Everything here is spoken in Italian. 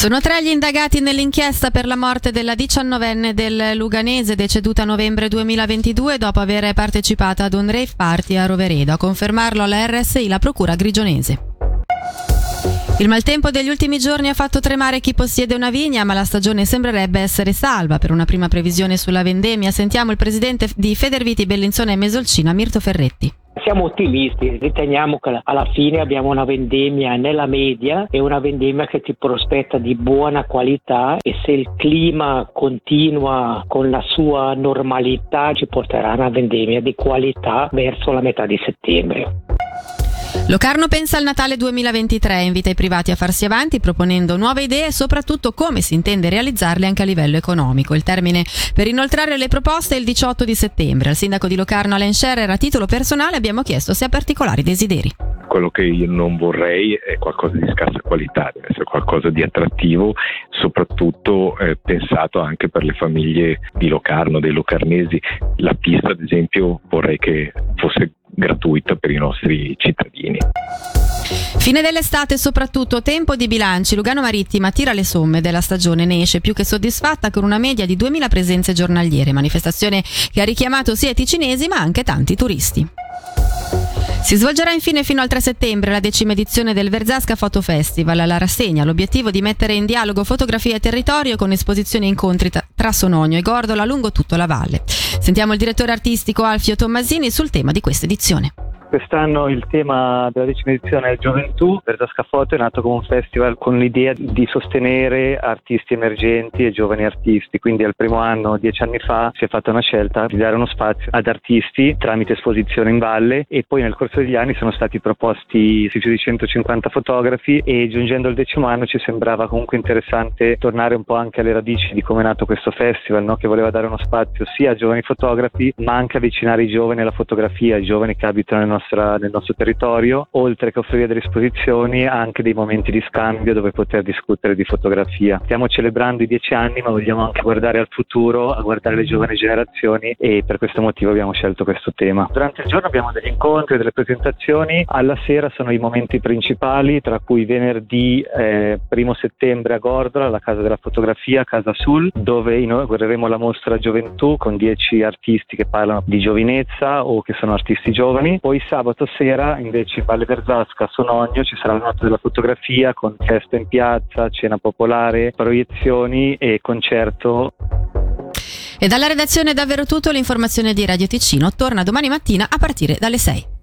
Sono tre gli indagati nell'inchiesta per la morte della diciannovenne del Luganese deceduta a novembre 2022 dopo aver partecipato ad un rave party a Roveredo. A confermarlo alla RSI la procura grigionese. Il maltempo degli ultimi giorni ha fatto tremare chi possiede una vigna, ma la stagione sembrerebbe essere salva. Per una prima previsione sulla vendemmia sentiamo il presidente di Federviti Bellinzone e Mesolcina, Mirto Ferretti. Siamo ottimisti, riteniamo che alla fine abbiamo una vendemmia nella media e una vendemmia che ti prospetta di buona qualità e se il clima continua con la sua normalità ci porterà a una vendemmia di qualità verso la metà di settembre. Locarno pensa al Natale 2023 e invita i privati a farsi avanti proponendo nuove idee e soprattutto come si intende realizzarle anche a livello economico. Il termine per inoltrare le proposte è il 18 di settembre. Al sindaco di Locarno Alain Scherer a titolo personale abbiamo chiesto se ha particolari desideri quello che io non vorrei è qualcosa di scarsa qualità, deve essere qualcosa di attrattivo, soprattutto eh, pensato anche per le famiglie di Locarno, dei locarnesi. La pista, ad esempio, vorrei che fosse gratuita per i nostri cittadini. Fine dell'estate e soprattutto tempo di bilanci, Lugano Marittima tira le somme della stagione, ne esce più che soddisfatta con una media di 2000 presenze giornaliere, manifestazione che ha richiamato sia i ticinesi ma anche tanti turisti. Si svolgerà infine fino al 3 settembre la decima edizione del Verzasca Photo Festival, la rassegna, l'obiettivo di mettere in dialogo fotografia e territorio con esposizioni e incontri tra Sonogno e Gordola lungo tutto la valle. Sentiamo il direttore artistico Alfio Tommasini sul tema di questa edizione. Quest'anno il tema della decima edizione è Gioventù. Verzasca Foto è nato come un festival con l'idea di sostenere artisti emergenti e giovani artisti. Quindi al primo anno, dieci anni fa, si è fatta una scelta di dare uno spazio ad artisti tramite esposizione in valle e poi nel corso degli anni sono stati proposti più di 150 fotografi e giungendo al decimo anno ci sembrava comunque interessante tornare un po' anche alle radici di come è nato questo festival, no? che voleva dare uno spazio sia a giovani fotografi ma anche avvicinare i giovani alla fotografia, i giovani che abitano nel nostro nostra, nel nostro territorio, oltre che offrire delle esposizioni, anche dei momenti di scambio dove poter discutere di fotografia. Stiamo celebrando i dieci anni, ma vogliamo anche guardare al futuro, a guardare le giovani generazioni e per questo motivo abbiamo scelto questo tema. Durante il giorno abbiamo degli incontri, delle presentazioni, alla sera sono i momenti principali, tra cui venerdì eh, primo settembre a Gordola, la Casa della Fotografia, Casa Sul, dove inaugureremo la mostra Gioventù con dieci artisti che parlano di giovinezza o che sono artisti giovani. Poi sabato sera invece in Valle Verzasca a Sonogno ci sarà la notte della fotografia con festa in piazza, cena popolare, proiezioni e concerto. E dalla redazione è davvero tutto, l'informazione di Radio Ticino torna domani mattina a partire dalle 6.